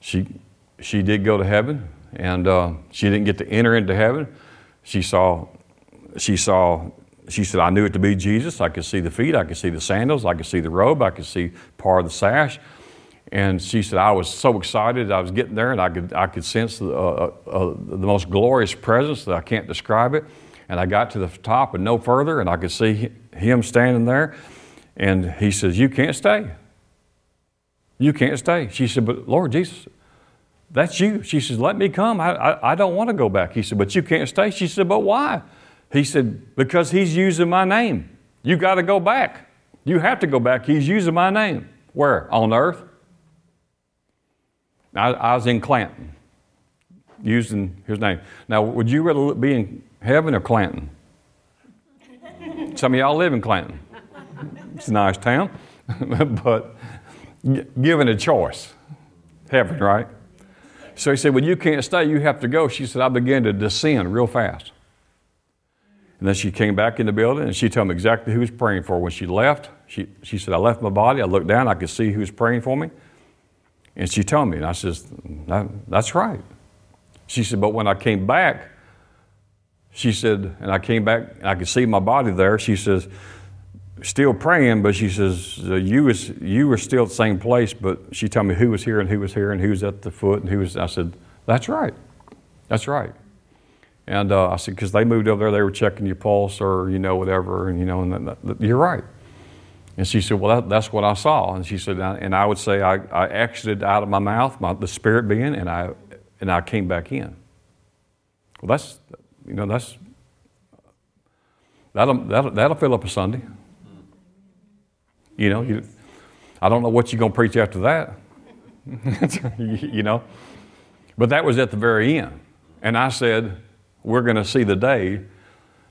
she, she did go to heaven and uh, she didn't get to enter into heaven. She saw, she saw, she said, I knew it to be Jesus. I could see the feet, I could see the sandals, I could see the robe, I could see part of the sash. And she said, I was so excited. I was getting there, and I could, I could sense the, uh, uh, uh the most glorious presence that I can't describe it. And I got to the top and no further, and I could see him standing there. And he says, You can't stay. You can't stay. She said, But Lord Jesus, that's you. She says, Let me come. I, I, I don't want to go back. He said, But you can't stay. She said, But why? He said, Because he's using my name. You got to go back. You have to go back. He's using my name. Where? On earth? I, I was in Clanton, using his name. Now, would you rather be in heaven or Clanton? [laughs] Some of y'all live in Clanton. It's a nice town, [laughs] but given a choice, heaven, right? So he said, Well, you can't stay, you have to go. She said, I began to descend real fast. And then she came back in the building and she told me exactly who was praying for. When she left, she, she said, I left my body. I looked down, I could see who was praying for me. And she told me, and I says, that, That's right. She said, But when I came back, she said, and I came back and I could see my body there. She says, still praying, but she says, you, was, you were still at the same place, but she told me who was here and who was here and who was at the foot and who was, I said, that's right. That's right. And uh, I said, because they moved over there, they were checking your pulse or, you know, whatever, and, you know, and that, that, you're right. And she said, well, that, that's what I saw. And she said, and I would say I, I exited out of my mouth, my, the spirit being, and I, and I came back in. Well, that's, you know, that's, that'll, that'll, that'll fill up a Sunday. You know, you, I don't know what you're going to preach after that. [laughs] you know, but that was at the very end. And I said, we're going to see the day.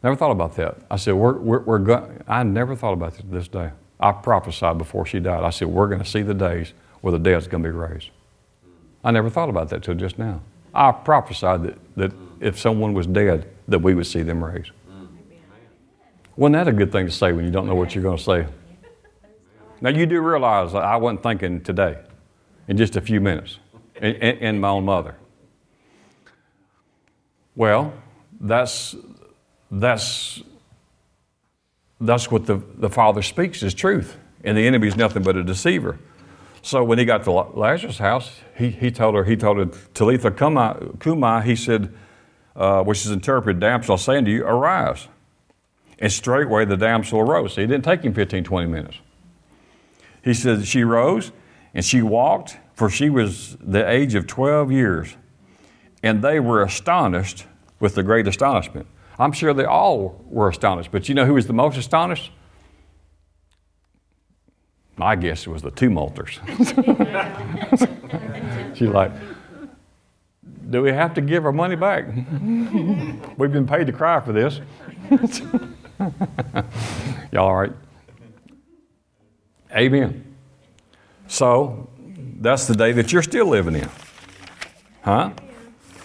Never thought about that. I said, we're, we're, we're going, I never thought about this day. I prophesied before she died. I said, we're going to see the days where the dead's going to be raised. I never thought about that till just now. I prophesied that, that if someone was dead, that we would see them raised. Wasn't that a good thing to say when you don't know what you're going to say? Now, you do realize I wasn't thinking today in just a few minutes in, in, my own mother. Well, that's, that's, that's what the, the Father speaks is truth. And the enemy is nothing but a deceiver. So when he got to Lazarus' house, he, he told her, he told her, Talitha Kumai, he said, uh, which is interpreted, damsel, saying to you, arise. And straightway the damsel arose. So it didn't take him 15, 20 minutes. He said, She rose and she walked, for she was the age of 12 years. And they were astonished with the great astonishment. I'm sure they all were astonished, but you know who was the most astonished? My guess it was the tumulters. [laughs] She's like, do we have to give our money back? [laughs] We've been paid to cry for this. [laughs] Y'all all right? Amen. So, that's the day that you're still living in. Huh?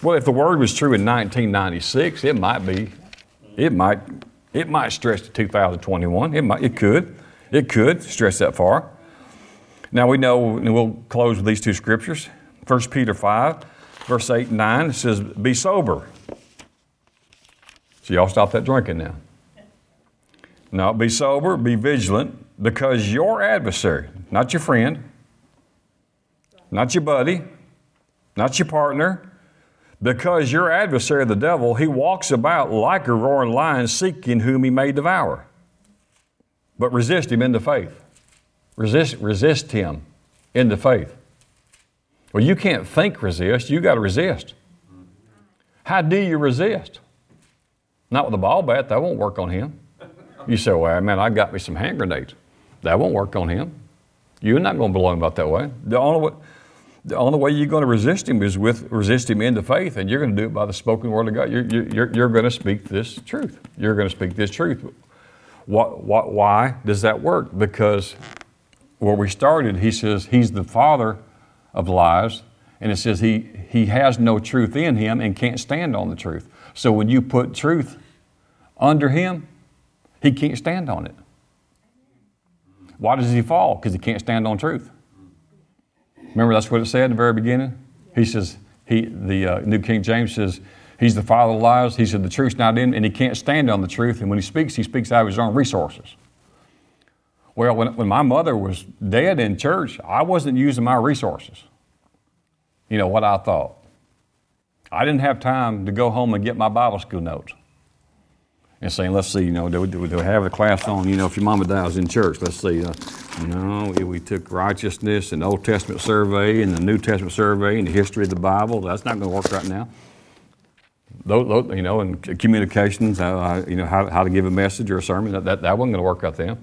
Well, if the word was true in 1996, it might be, it might, it might stretch to 2021. It might, it could, it could stretch that far. Now we know, and we'll close with these two scriptures. 1 Peter 5, verse 8 and 9, it says, Be sober. So y'all stop that drinking now. Now be sober, be vigilant, because your adversary, not your friend, not your buddy, not your partner, because your adversary, the devil, he walks about like a roaring lion seeking whom he may devour. But resist him in the faith. Resist, resist him in the faith. Well, you can't think resist, you got to resist. How do you resist? Not with a ball bat, that won't work on him. You say, well, man, I got me some hand grenades. That won't work on him. You're not going to blow him about that way. The only way, the only way you're going to resist him is with resist him into faith, and you're going to do it by the spoken word of God. You're, you're, you're going to speak this truth. You're going to speak this truth. What, what, why does that work? Because where we started, he says he's the father of lies, and it says he, he has no truth in him and can't stand on the truth. So when you put truth under him, he can't stand on it. Why does he fall? Because he can't stand on truth. Remember, that's what it said in the very beginning? He says, he, the uh, New King James says, He's the father of lies. He said, The truth's not in, him, and he can't stand on the truth. And when he speaks, he speaks out of his own resources. Well, when, when my mother was dead in church, I wasn't using my resources. You know, what I thought. I didn't have time to go home and get my Bible school notes and saying, let's see, you know, do we, do we have a class on, you know, if your mama dies in church, let's see. Uh, no, we took righteousness and Old Testament survey and the New Testament survey and the history of the Bible. That's not going to work right now. Those, those, you know, and communications, uh, you know, how, how to give a message or a sermon, that, that, that wasn't going to work out then.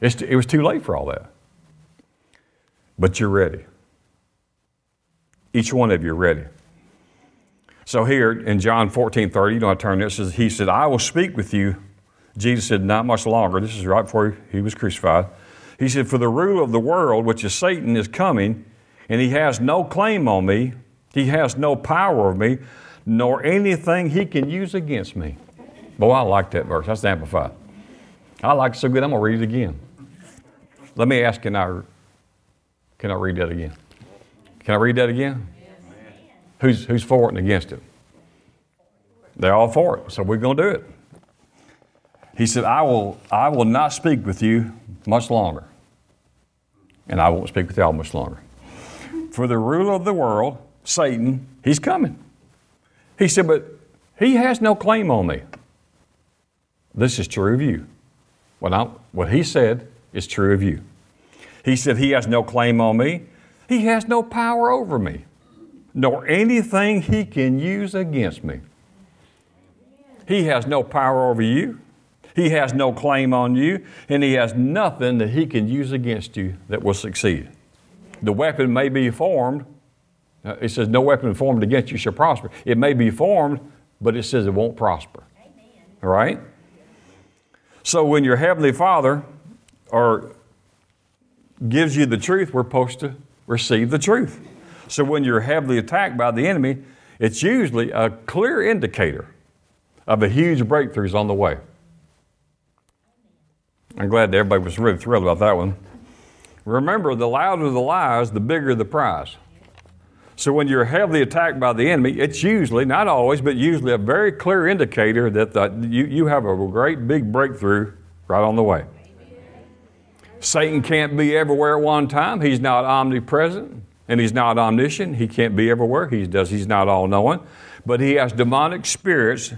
It's, it was too late for all that. But you're ready. Each one of you are ready. So here in John 14 30, you know, I turn this, he said, I will speak with you. Jesus said, Not much longer. This is right before he was crucified. He said, For the rule of the world, which is Satan, is coming, and he has no claim on me, he has no power of me, nor anything he can use against me. Boy, I like that verse. That's amplified. I like it so good, I'm going to read it again. Let me ask, can I, can I read that again? Can I read that again? Who's, who's for it and against it? They're all for it, so we're going to do it. He said, I will, I will not speak with you much longer, and I won't speak with y'all much longer. For the ruler of the world, Satan, he's coming. He said, but he has no claim on me. This is true of you. What, I, what he said is true of you. He said, He has no claim on me, He has no power over me, nor anything He can use against me. He has no power over you. He has no claim on you, and he has nothing that he can use against you that will succeed. The weapon may be formed. Uh, it says, No weapon formed against you shall prosper. It may be formed, but it says it won't prosper. Amen. All right? So when your Heavenly Father or gives you the truth, we're supposed to receive the truth. So when you're heavily attacked by the enemy, it's usually a clear indicator of a huge breakthrough's on the way. I'm glad everybody was really thrilled about that one. Remember, the louder the lies, the bigger the prize. So when you're heavily attacked by the enemy, it's usually, not always, but usually a very clear indicator that the, you, you have a great big breakthrough right on the way. Satan can't be everywhere at one time. He's not omnipresent and he's not omniscient. He can't be everywhere. He does, he's not all knowing. But he has demonic spirits.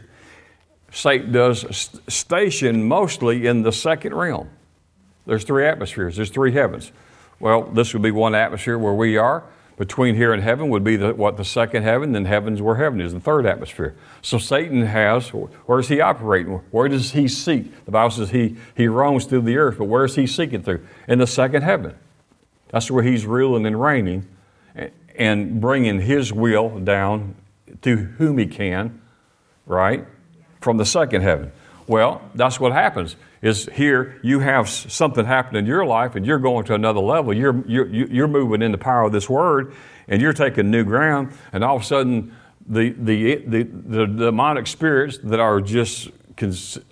Satan does station mostly in the second realm. There's three atmospheres, there's three heavens. Well, this would be one atmosphere where we are between here and heaven would be the, what the second heaven, then heaven's where heaven is, the third atmosphere. So Satan has, where is he operating? Where does he seek? The Bible says he, he roams through the earth, but where is he seeking through? In the second heaven. That's where he's ruling and reigning and bringing his will down to whom he can, right? From the second heaven. Well, that's what happens is here you have something happen in your life and you're going to another level. You're, you're, you're moving in the power of this word and you're taking new ground, and all of a sudden, the, the, the, the demonic spirits that are just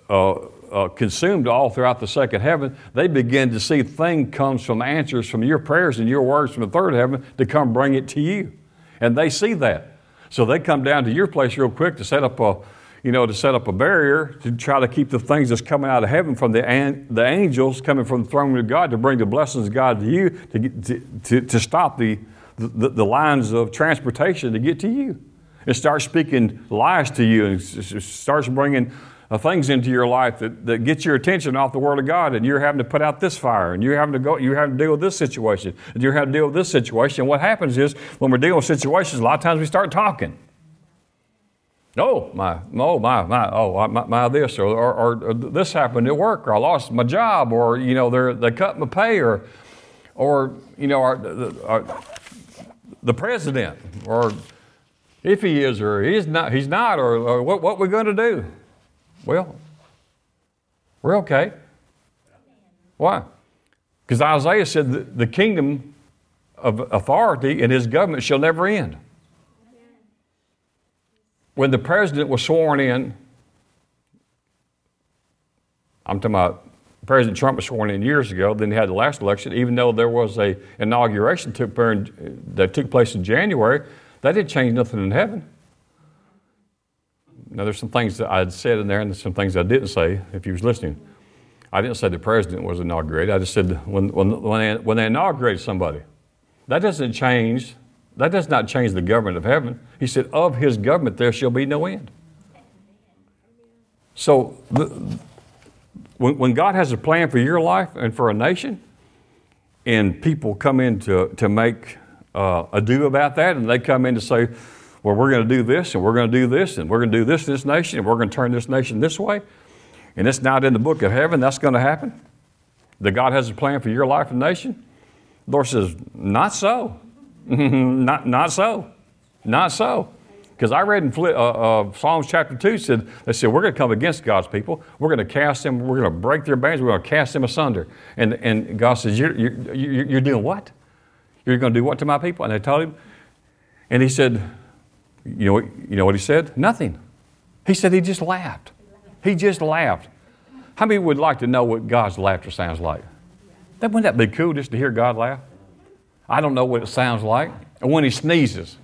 uh, uh, consumed all throughout the second heaven, they begin to see thing comes from answers from your prayers and your words from the third heaven to come bring it to you. And they see that. So they come down to your place real quick to set up a, you know, to set up a barrier to try to keep the things that's coming out of heaven from the, an, the angels coming from the throne of God to bring the blessings of God to you to, get, to, to, to, stop the, the, the, lines of transportation to get to you. It starts speaking lies to you and starts bringing Uh, things into your life that, that get your attention off the Word of God, and you're having to put out this fire, and you're having to go, you're having to deal with this situation, and you're having to deal with this situation. And what happens is when we're dealing with situations, a lot of times we start talking. Oh, my, oh, my, my, oh, my, my this, or, or, or, this happened at work, or I lost my job, or, you know, they they cut my pay, or, or you know, our, our, the president, or if he is or he's not, he's not, or, or what, what we're going to do. Well, we're okay. Why? Because Isaiah said the kingdom of authority and his government shall never end when the president was sworn in, I'm talking about President Trump was sworn in years ago. Then he had the last election. Even though there was a inauguration took, that took place in January, that didn't change nothing in heaven. Now, there's some things that I had said in there, and some things I didn't say. If you was listening, I didn't say the president was inaugurated. I just said when when when they, when they inaugurated somebody, that doesn't change that does not change the government of heaven. He said, Of his government there shall be no end. So, the, when, when God has a plan for your life and for a nation, and people come in to, to make uh, ado about that, and they come in to say, Well, we're going to do this, and we're going to do this, and we're going to do this in this nation, and we're going to turn this nation this way, and it's not in the book of heaven, that's going to happen. That God has a plan for your life and nation. The Lord says, Not so. [laughs] not, not so. Not so. Because I read in uh, uh, Psalms chapter 2 said, they said, we're going to come against God's people. We're going to cast them, we're going to break their bands, we're going to cast them asunder. And, and God says, you're, you're, you're doing what? You're going to do what to my people? And they told him. And he said, you know, you know what he said? Nothing. He said he just laughed. He just laughed. How many would like to know what God's laughter sounds like? Wouldn't that be cool just to hear God laugh? I don't know what it sounds like. And when he sneezes,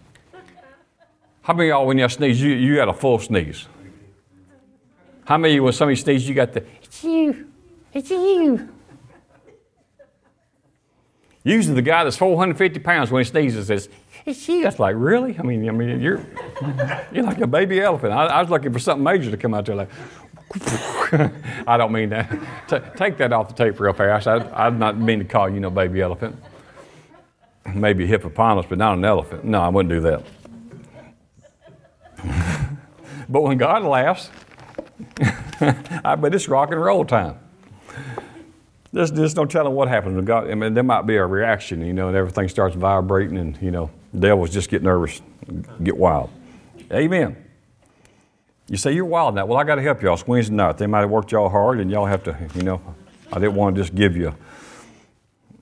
how many of y'all, when y'all sneeze, you, you got a full sneeze? How many of you, when somebody sneezes, you got the, it's you, it's you? Usually the guy that's 450 pounds when he sneezes says, it's you. That's like, really? I mean, I mean, you're, you're like a baby elephant. I, I was looking for something major to come out there like, [laughs] I don't mean that. T- take that off the tape real fast. I, I did not mean to call you no baby elephant maybe a hippopotamus, but not an elephant. No, I wouldn't do that. [laughs] but when God laughs, I bet it's rock and roll time. There's just no telling what happens when God. I mean, there might be a reaction, you know, and everything starts vibrating, and you know, devils just get nervous, get wild. Amen. You say you're wild now. Well, I got to help y'all. It's Wednesday night. They might have worked y'all hard, and y'all have to, you know. I didn't want to just give you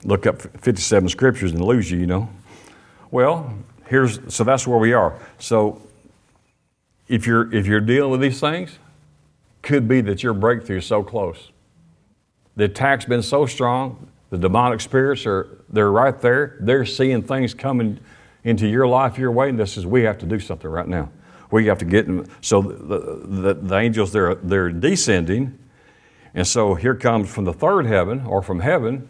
look up 57 scriptures and lose you, you know. Well, here's so that's where we are. So if you're if you're dealing with these things, could be that your breakthrough is so close The attack's been so strong. The demonic spirits are they're right there. They're seeing things coming into your life your way, and this is we have to do something right now. We have to get in. So the, the, the angels they're they're descending, and so here comes from the third heaven or from heaven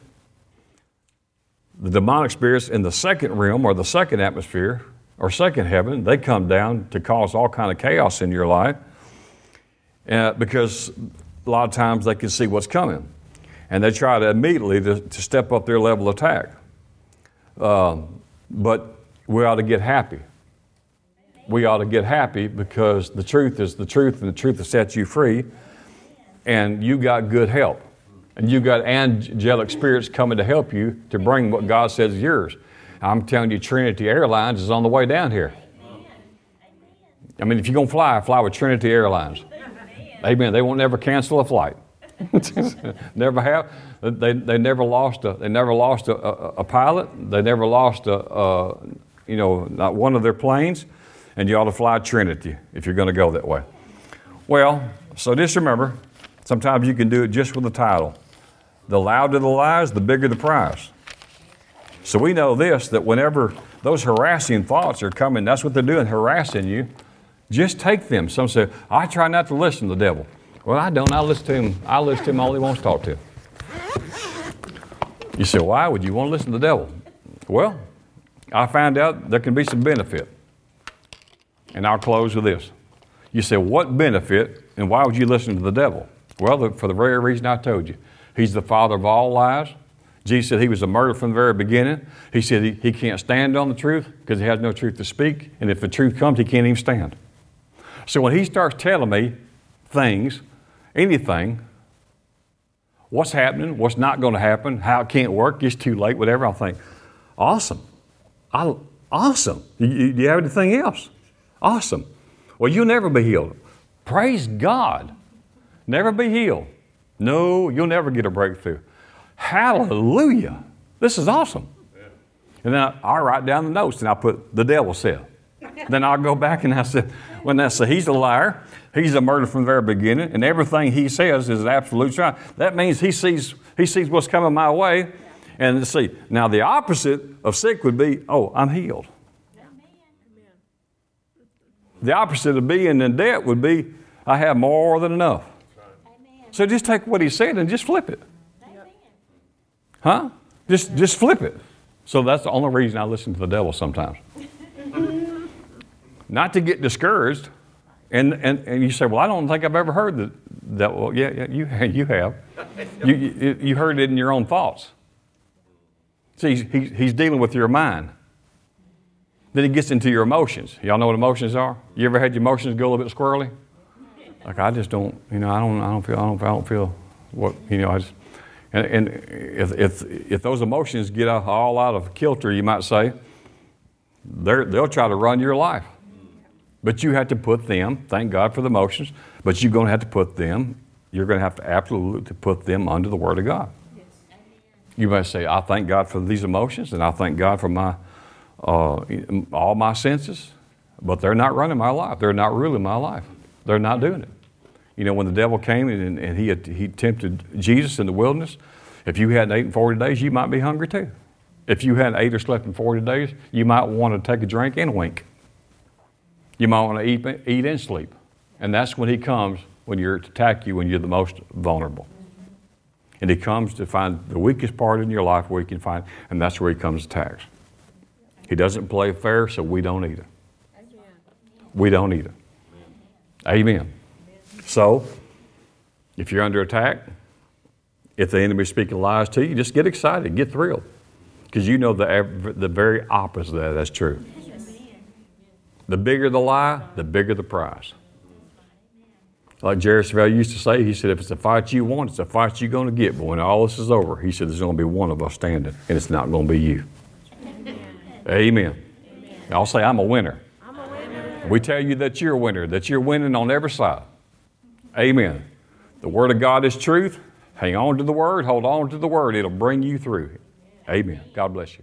the demonic spirits in the second realm or the second atmosphere or second heaven they come down to cause all kind of chaos in your life uh, because a lot of times they can see what's coming and they try to immediately to, to step up their level of attack um, but we ought to get happy we ought to get happy because the truth is the truth and the truth will set you free and you got good help and you got angelic spirits coming to help you to bring what God says is yours. I'm telling you, Trinity Airlines is on the way down here. I mean, if you're going to fly, fly with Trinity Airlines. Amen. They won't never cancel a flight. [laughs] never have. They, they never lost a they never lost a, a, a pilot. They never lost a, a, you know not one of their planes. And you ought to fly Trinity if you're going to go that way. Well, so just remember, sometimes you can do it just with the title. The louder the lies, the bigger the prize. So we know this that whenever those harassing thoughts are coming, that's what they're doing, harassing you. Just take them. Some say, I try not to listen to the devil. Well, I don't. I listen to him. I listen to him all he wants to talk to. You say, why would you want to listen to the devil? Well, I found out there can be some benefit. And I'll close with this. You say, what benefit and why would you listen to the devil? Well, for the very reason I told you. He's the father of all lies. Jesus said he was a murderer from the very beginning. He said he, he can't stand on the truth because he has no truth to speak. And if the truth comes, he can't even stand. So when he starts telling me things, anything, what's happening, what's not going to happen, how it can't work, it's too late, whatever, I'll think, awesome. I, awesome. Do you, have anything else? Awesome. Well, you'll never be healed. Praise God. Never be healed. No, you'll never get a breakthrough. Hallelujah. This is awesome. And then I, I write down the notes and I put the devil said. then I'll go back and I said, when I say he's a liar, he's a murderer from the very beginning, and everything he says is an absolute truth. That means he sees he sees what's coming my way. And see, now the opposite of sick would be, oh, I'm healed. The opposite of being in debt would be, I have more than enough. So just take what he said and just flip it. Huh? Just, just flip it. So that's the only reason I listen to the devil sometimes. [laughs] Not to get discouraged. And, and, and you say, well, I don't think I've ever heard that. that well, yeah, yeah you, [laughs] you have. You, you, you heard it in your own thoughts. See, he's, he's dealing with your mind. Then he gets into your emotions. Y'all know what emotions are? You ever had your emotions go a little bit squirrely? Like I just don't, you know, I don't, I don't feel, I don't, I don't feel what, you know, I just, and, and if, if, if those emotions get all out of kilter, you might say, they'll try to run your life. But you have to put them, thank God for the emotions, but you're going to have to put them, you're going to have to absolutely put them under the Word of God. You may say, I thank God for these emotions, and I thank God for my, uh, all my senses, but they're not running my life. They're not ruling my life. They're not doing it. You know, when the devil came and, and he, had, he tempted Jesus in the wilderness, if you hadn't eaten 40 days, you might be hungry too. If you hadn't ate or slept in 40 days, you might want to take a drink and wink. You might want to eat, eat and sleep. And that's when he comes, when you're to attack you, when you're the most vulnerable. And he comes to find the weakest part in your life where he can find, and that's where he comes to attacks. He doesn't play fair, so we don't either. We don't either. Amen. So, if you're under attack, if the enemy is speaking lies to you, just get excited, get thrilled, because you know the, the very opposite of that. That's true. The bigger the lie, the bigger the prize. Like Jerry Savelle used to say, he said, if it's a fight you want, it's a fight you're going to get. But when all this is over, he said, there's going to be one of us standing, and it's not going to be you. Amen. Amen. I'll say, I'm a winner. I'm a winner. We tell you that you're a winner, that you're winning on every side. Amen. The Word of God is truth. Hang on to the Word, hold on to the Word. It'll bring you through. Amen. God bless you.